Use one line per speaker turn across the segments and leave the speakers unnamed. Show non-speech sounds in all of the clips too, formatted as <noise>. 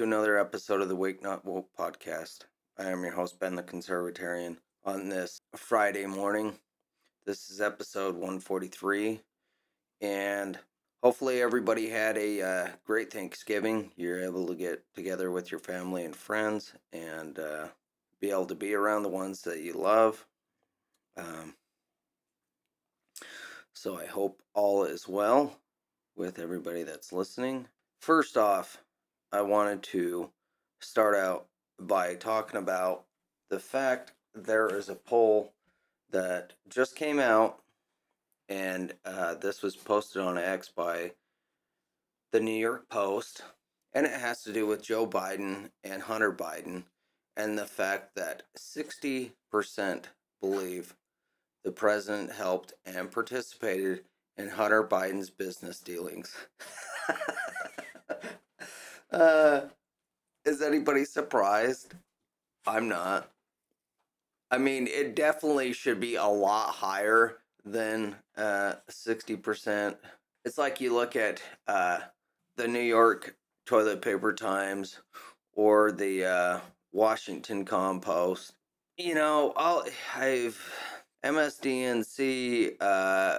to another episode of the Wake Not Woke podcast. I am your host, Ben the Conservatarian, on this Friday morning. This is episode 143, and hopefully, everybody had a uh, great Thanksgiving. You're able to get together with your family and friends and uh, be able to be around the ones that you love. Um, so, I hope all is well with everybody that's listening. First off, I wanted to start out by talking about the fact there is a poll that just came out, and uh, this was posted on X by the New York Post, and it has to do with Joe Biden and Hunter Biden, and the fact that 60% believe the president helped and participated in Hunter Biden's business dealings. <laughs> uh, is anybody surprised? I'm not. I mean, it definitely should be a lot higher than uh, 60%. It's like you look at uh, the New York Toilet Paper Times or the uh, Washington Compost. You know, I'll, I've MSDNC, uh,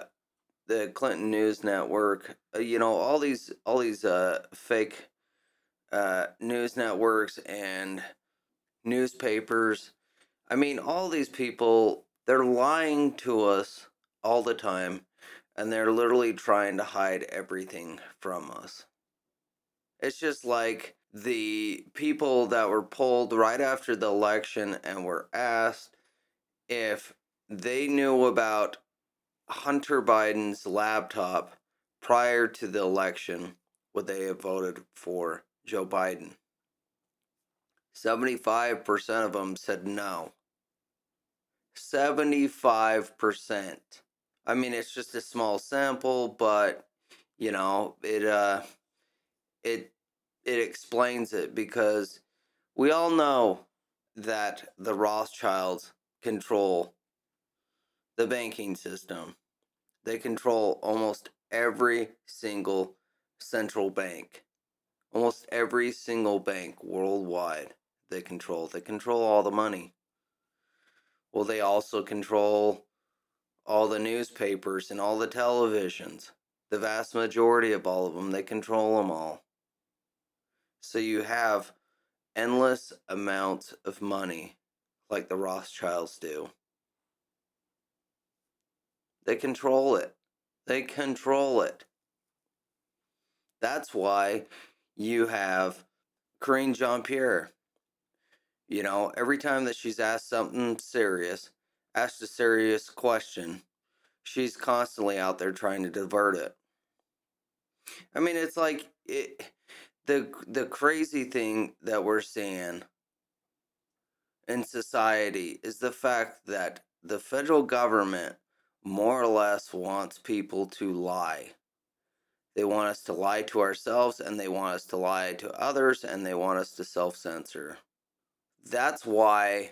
the Clinton News Network, uh, you know, all these all these uh, fake uh, news networks and newspapers. I mean, all these people, they're lying to us all the time, and they're literally trying to hide everything from us. It's just like the people that were polled right after the election and were asked if they knew about Hunter Biden's laptop prior to the election, would they have voted for Joe Biden? 75% of them said no. 75%. I mean, it's just a small sample, but you know, it uh it it explains it because we all know that the Rothschilds control the banking system. They control almost every single central bank. Almost every single bank worldwide they control. They control all the money. Well, they also control all the newspapers and all the televisions. The vast majority of all of them, they control them all. So you have endless amounts of money like the Rothschilds do. They control it. They control it. That's why you have Karine Jean Pierre. You know, every time that she's asked something serious, asked a serious question, she's constantly out there trying to divert it. I mean, it's like it, the the crazy thing that we're seeing in society is the fact that the federal government more or less wants people to lie. They want us to lie to ourselves and they want us to lie to others and they want us to self censor. That's why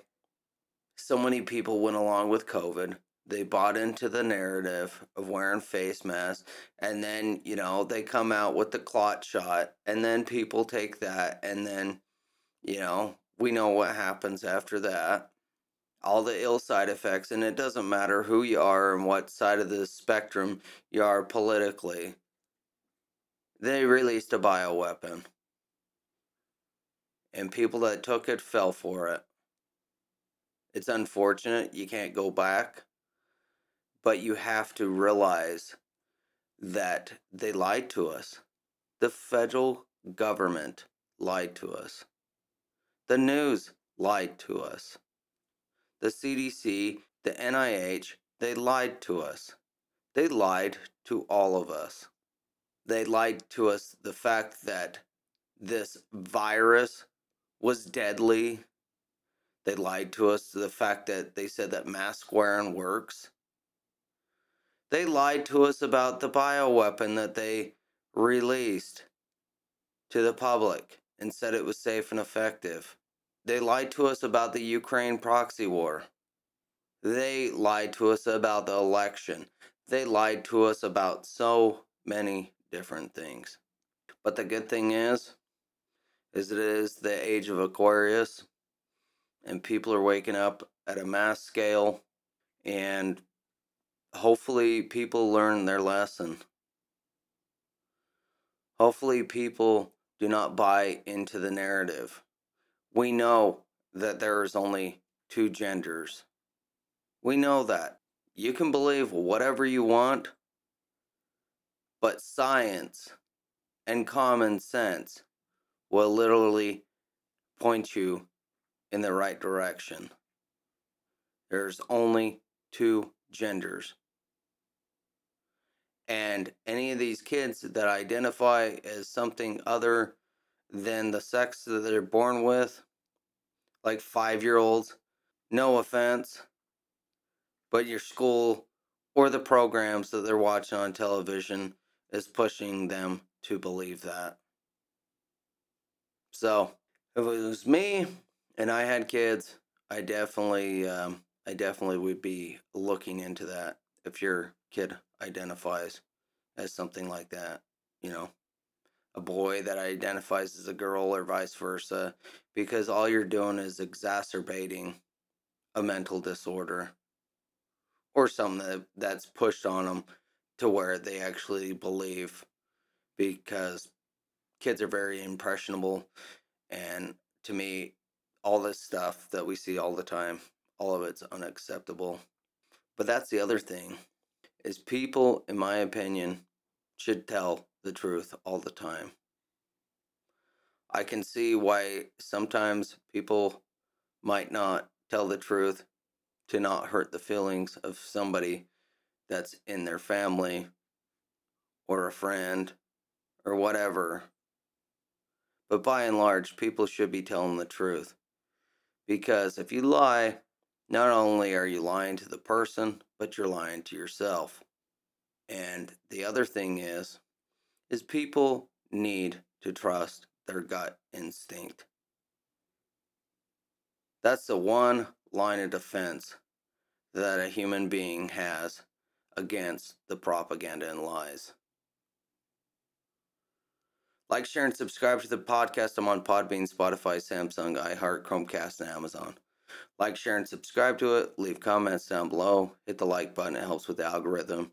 so many people went along with COVID. They bought into the narrative of wearing face masks, and then, you know, they come out with the clot shot, and then people take that, and then, you know, we know what happens after that all the ill side effects, and it doesn't matter who you are and what side of the spectrum you are politically. They released a bioweapon, and people that took it fell for it. It's unfortunate you can't go back, but you have to realize that they lied to us. The federal government lied to us. The news lied to us the CDC, the NIH, they lied to us. They lied to all of us. They lied to us the fact that this virus was deadly. They lied to us the fact that they said that mask wearing works. They lied to us about the bioweapon that they released to the public and said it was safe and effective. They lied to us about the Ukraine proxy war. They lied to us about the election. They lied to us about so many different things. But the good thing is, is it is the age of Aquarius, and people are waking up at a mass scale, and hopefully, people learn their lesson. Hopefully, people do not buy into the narrative. We know that there is only two genders. We know that. You can believe whatever you want, but science and common sense will literally point you in the right direction. There's only two genders. And any of these kids that identify as something other than the sex that they're born with, like five year olds, no offense, but your school or the programs that they're watching on television is pushing them to believe that. So, if it was me and I had kids, I definitely, um, I definitely would be looking into that. If your kid identifies as something like that, you know, a boy that identifies as a girl or vice versa, because all you're doing is exacerbating a mental disorder or something that, that's pushed on them to where they actually believe because kids are very impressionable and to me all this stuff that we see all the time all of it's unacceptable. But that's the other thing is people in my opinion should tell the truth all the time. I can see why sometimes people might not tell the truth to not hurt the feelings of somebody that's in their family or a friend or whatever. But by and large, people should be telling the truth. Because if you lie, not only are you lying to the person, but you're lying to yourself. And the other thing is, is people need to trust their gut instinct. That's the one line of defense that a human being has against the propaganda and lies. Like, share, and subscribe to the podcast. I'm on Podbean, Spotify, Samsung, iHeart, Chromecast, and Amazon. Like, share, and subscribe to it. Leave comments down below. Hit the like button, it helps with the algorithm.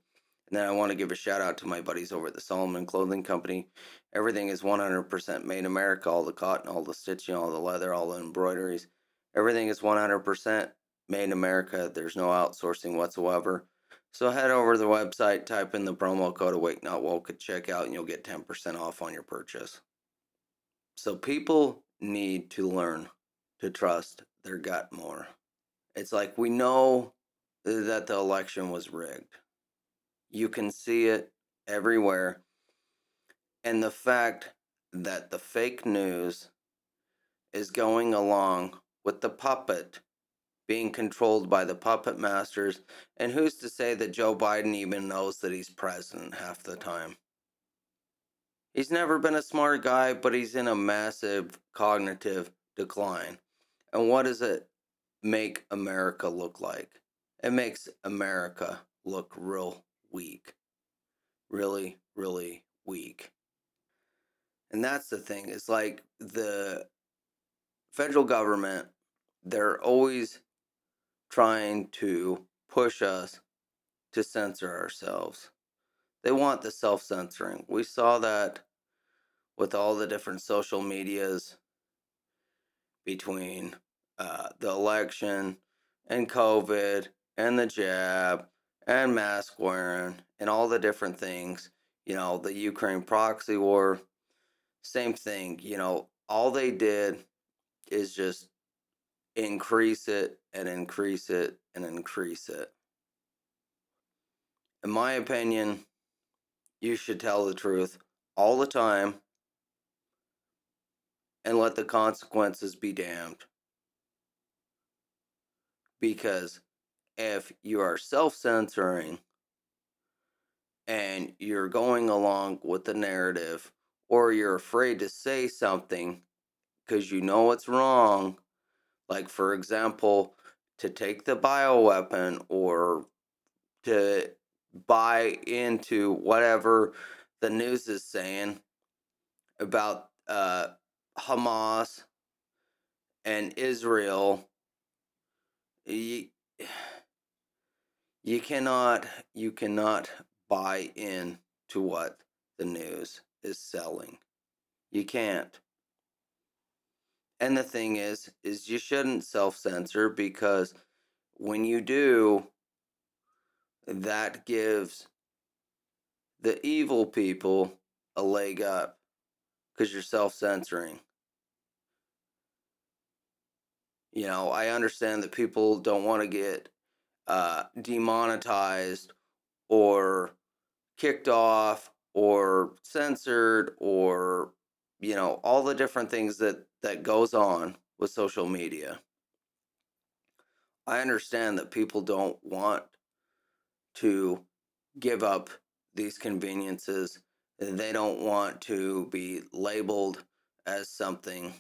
And then I want to give a shout out to my buddies over at the Solomon Clothing Company. Everything is 100% made in America all the cotton, all the stitching, all the leather, all the embroideries. Everything is 100% made in America. There's no outsourcing whatsoever. So head over to the website, type in the promo code Awake Not Woke at checkout, and you'll get 10% off on your purchase. So people need to learn to trust their gut more. It's like we know that the election was rigged. You can see it everywhere. And the fact that the fake news is going along with the puppet being controlled by the puppet masters, and who's to say that Joe Biden even knows that he's president half the time? He's never been a smart guy, but he's in a massive cognitive decline. And what does it make America look like? It makes America look real weak. Really, really weak. And that's the thing. It's like the federal government, they're always trying to push us to censor ourselves. They want the self censoring. We saw that with all the different social medias between uh, the election and COVID and the jab and mask wearing and all the different things. You know, the Ukraine proxy war, same thing. You know, all they did is just increase it and increase it and increase it. In my opinion, you should tell the truth all the time and let the consequences be damned. Because if you are self censoring and you're going along with the narrative, or you're afraid to say something because you know it's wrong, like, for example, to take the bioweapon or to buy into whatever the news is saying about uh, Hamas and Israel, you, you cannot you cannot buy in to what the news is selling. You can't. And the thing is is you shouldn't self-censor because when you do that gives the evil people a leg up because you're self-censoring. You know, I understand that people don't want to get uh, demonetized or kicked off or censored or you know all the different things that that goes on with social media. I understand that people don't want to give up these conveniences. They don't want to be labeled as something.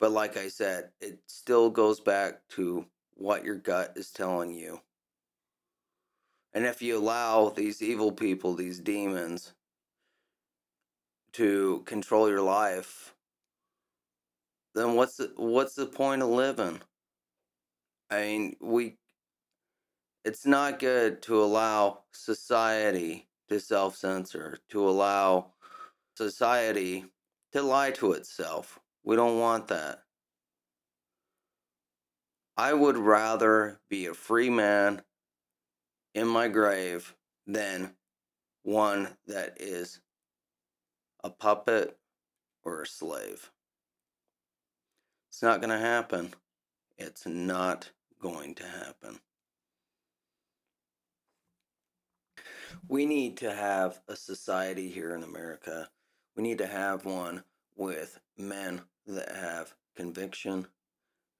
But like i said it still goes back to what your gut is telling you. And if you allow these evil people, these demons, to control your life, then what's the, what's the point of living? I mean, we it's not good to allow society to self-censor, to allow society to lie to itself. We don't want that. I would rather be a free man in my grave than one that is a puppet or a slave. It's not going to happen. It's not going to happen. We need to have a society here in America. We need to have one with men that have conviction,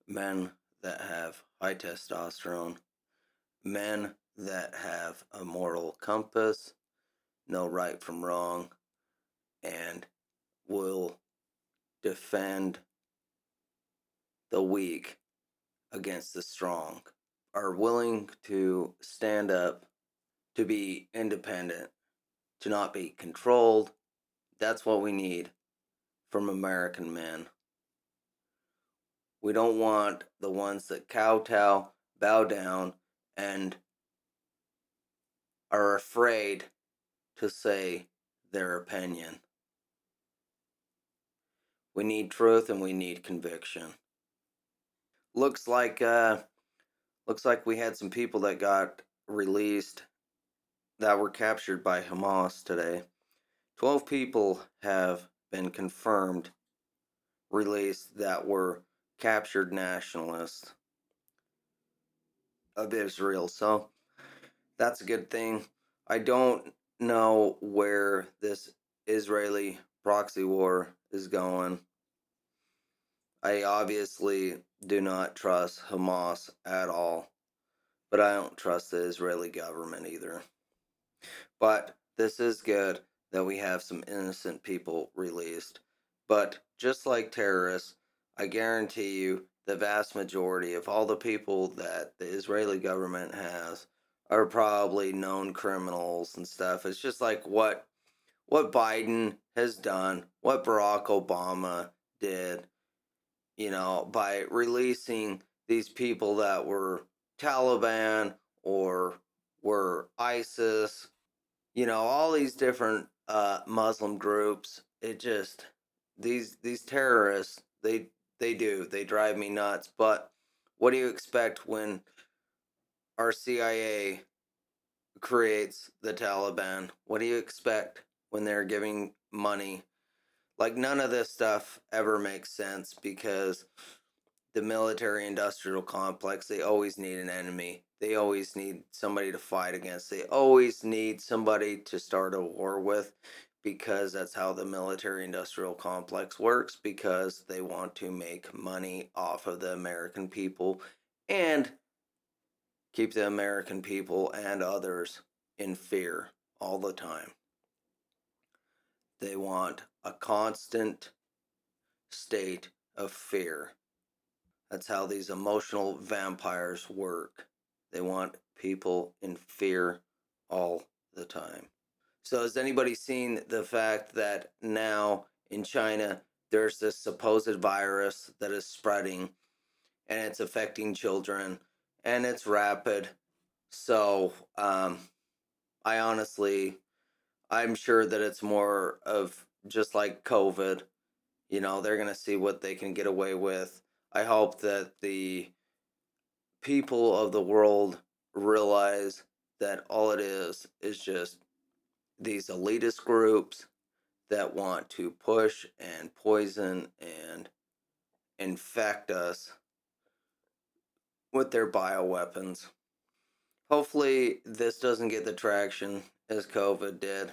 men that have high testosterone, men that have a moral compass, know right from wrong, and will defend the weak against the strong, are willing to stand up, to be independent, to not be controlled. That's what we need from American men. We don't want the ones that kowtow, bow down, and are afraid to say their opinion. We need truth and we need conviction. Looks like uh looks like we had some people that got released that were captured by Hamas today. 12 people have been confirmed released that were captured nationalists of Israel. So that's a good thing. I don't know where this Israeli proxy war is going. I obviously do not trust Hamas at all, but I don't trust the Israeli government either. But this is good that we have some innocent people released. But just like terrorists, I guarantee you the vast majority of all the people that the Israeli government has are probably known criminals and stuff. It's just like what what Biden has done, what Barack Obama did, you know, by releasing these people that were Taliban or were ISIS, you know, all these different uh, Muslim groups. It just these these terrorists they they do they drive me nuts. But what do you expect when our CIA creates the Taliban. What do you expect when they're giving money? Like, none of this stuff ever makes sense because the military industrial complex, they always need an enemy. They always need somebody to fight against. They always need somebody to start a war with because that's how the military industrial complex works because they want to make money off of the American people and keep the American people and others in fear all the time. They want a constant state of fear. That's how these emotional vampires work. They want people in fear all the time. So, has anybody seen the fact that now in China, there's this supposed virus that is spreading and it's affecting children and it's rapid. So, um, I honestly, I'm sure that it's more of just like COVID. You know, they're going to see what they can get away with. I hope that the people of the world realize that all it is is just these elitist groups that want to push and poison and infect us with their bioweapons. Hopefully, this doesn't get the traction as COVID did.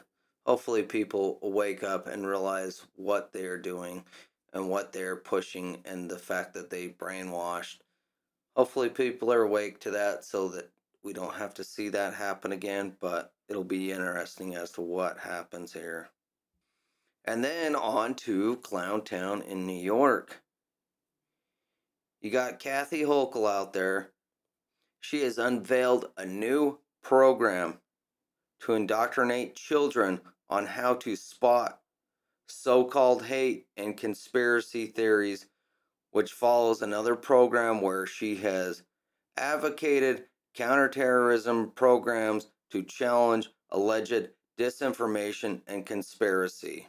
Hopefully, people wake up and realize what they're doing and what they're pushing and the fact that they brainwashed. Hopefully, people are awake to that so that we don't have to see that happen again, but it'll be interesting as to what happens here. And then on to Clowntown in New York. You got Kathy Hochul out there. She has unveiled a new program to indoctrinate children on how to spot so called hate and conspiracy theories, which follows another program where she has advocated counterterrorism programs to challenge alleged disinformation and conspiracy.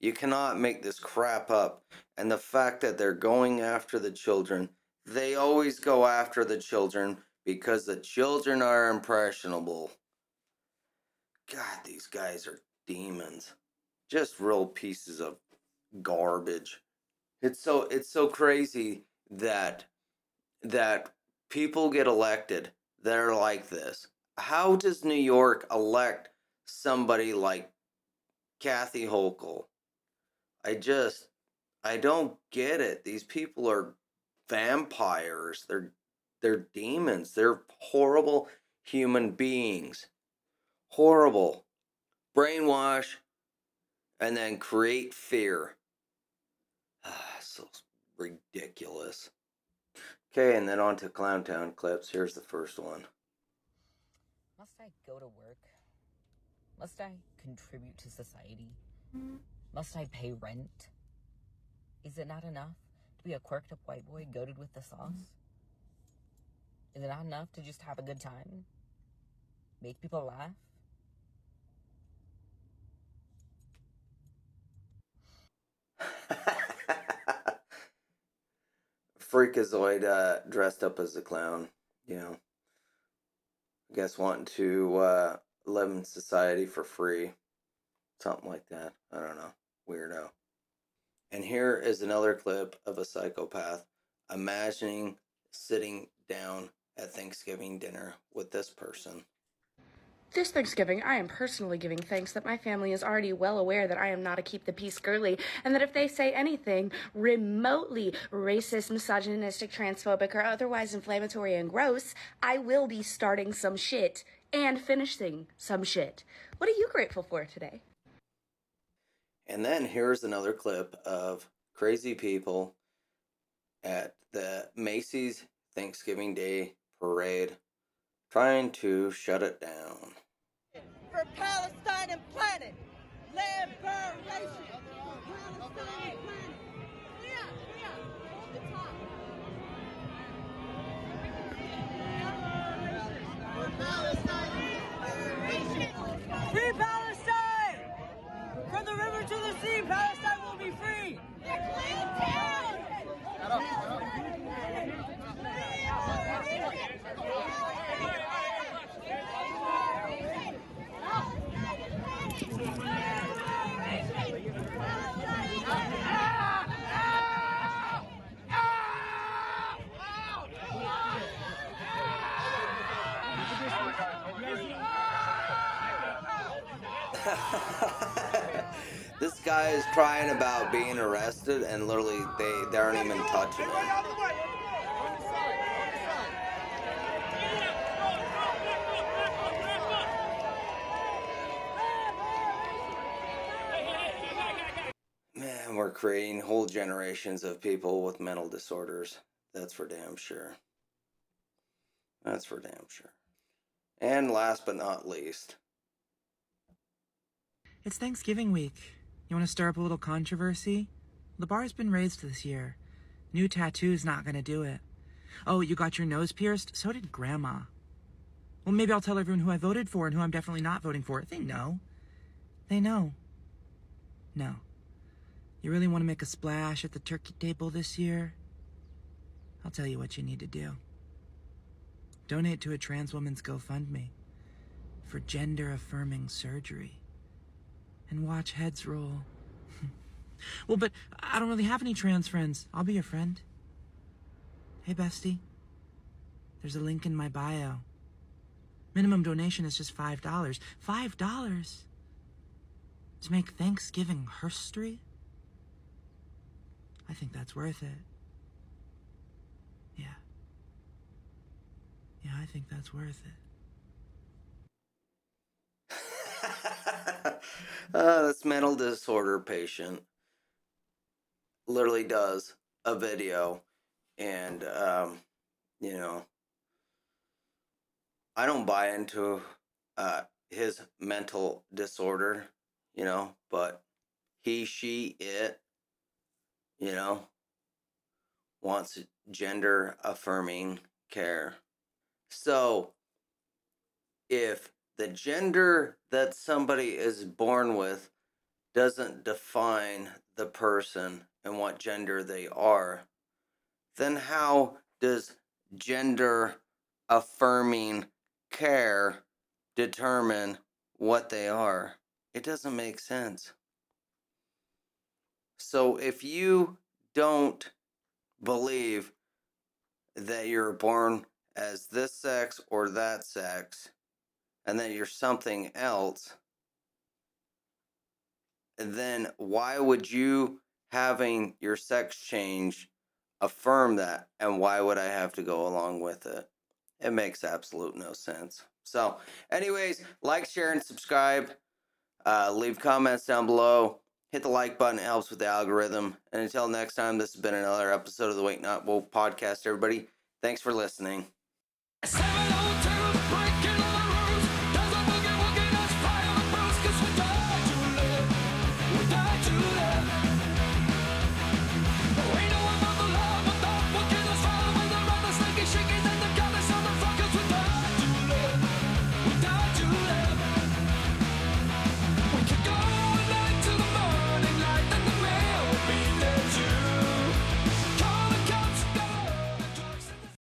You cannot make this crap up. And the fact that they're going after the children, they always go after the children because the children are impressionable. God, these guys are demons. Just real pieces of garbage. It's so it's so crazy that that people get elected that are like this. How does New York elect somebody like Kathy Hochul? I just I don't get it. These people are vampires. They're they're demons. They're horrible human beings. Horrible. Brainwash and then create fear. <sighs> Ah, so ridiculous. Okay, and then on to Clowntown clips. Here's the first one.
Must I go to work? Must I contribute to society? Must I pay rent? Is it not enough to be a quirked up white boy goaded with the sauce? Is it not enough to just have a good time? Make people laugh?
Freakazoid uh, dressed up as a clown, you know. I guess wanting to uh, live in society for free. Something like that. I don't know. Weirdo. And here is another clip of a psychopath imagining sitting down at Thanksgiving dinner with this person.
This Thanksgiving, I am personally giving thanks that my family is already well aware that I am not a keep the peace girly, and that if they say anything remotely racist, misogynistic, transphobic, or otherwise inflammatory and gross, I will be starting some shit and finishing some shit. What are you grateful for today?
And then here's another clip of crazy people at the Macy's Thanksgiving Day parade trying to shut it down.
For Palestine and planet, liberation. Free Palestine! From the river to the sea, Palestine will be free.
this guy is crying about being arrested and literally they, they aren't even touching him. Man, we're creating whole generations of people with mental disorders. That's for damn sure. That's for damn sure. And last but not least,
It's Thanksgiving week. You want to stir up a little controversy? The bar's been raised this year. New tattoo's not gonna do it. Oh, you got your nose pierced? So did Grandma. Well, maybe I'll tell everyone who I voted for and who I'm definitely not voting for. They know. They know. No. You really want to make a splash at the turkey table this year? I'll tell you what you need to do. Donate to a trans woman's GoFundMe for gender affirming surgery. And watch heads roll. <laughs> well, but I don't really have any trans friends. I'll be your friend. Hey, bestie. There's a link in my bio. Minimum donation is just $5. $5 to make Thanksgiving history? I think that's worth it. Yeah. Yeah, I think that's worth it.
Uh, this mental disorder patient literally does a video and um, you know i don't buy into uh, his mental disorder you know but he she it you know wants gender affirming care. So if the gender that somebody is born with doesn't define the person and what gender they are, then how does gender affirming care determine what they are? It doesn't make sense. So if you don't believe that you're born as this sex or that sex and then you're something else, then why would you having your sex change affirm that and why would I have to go along with it? It makes absolute no sense. So, anyways, like, share, and subscribe. Uh, leave comments down below. Hit the like button, it helps with the algorithm. And until next time, this has been another episode of the Wake Not Woke podcast, everybody. Thanks for listening.
702 breaking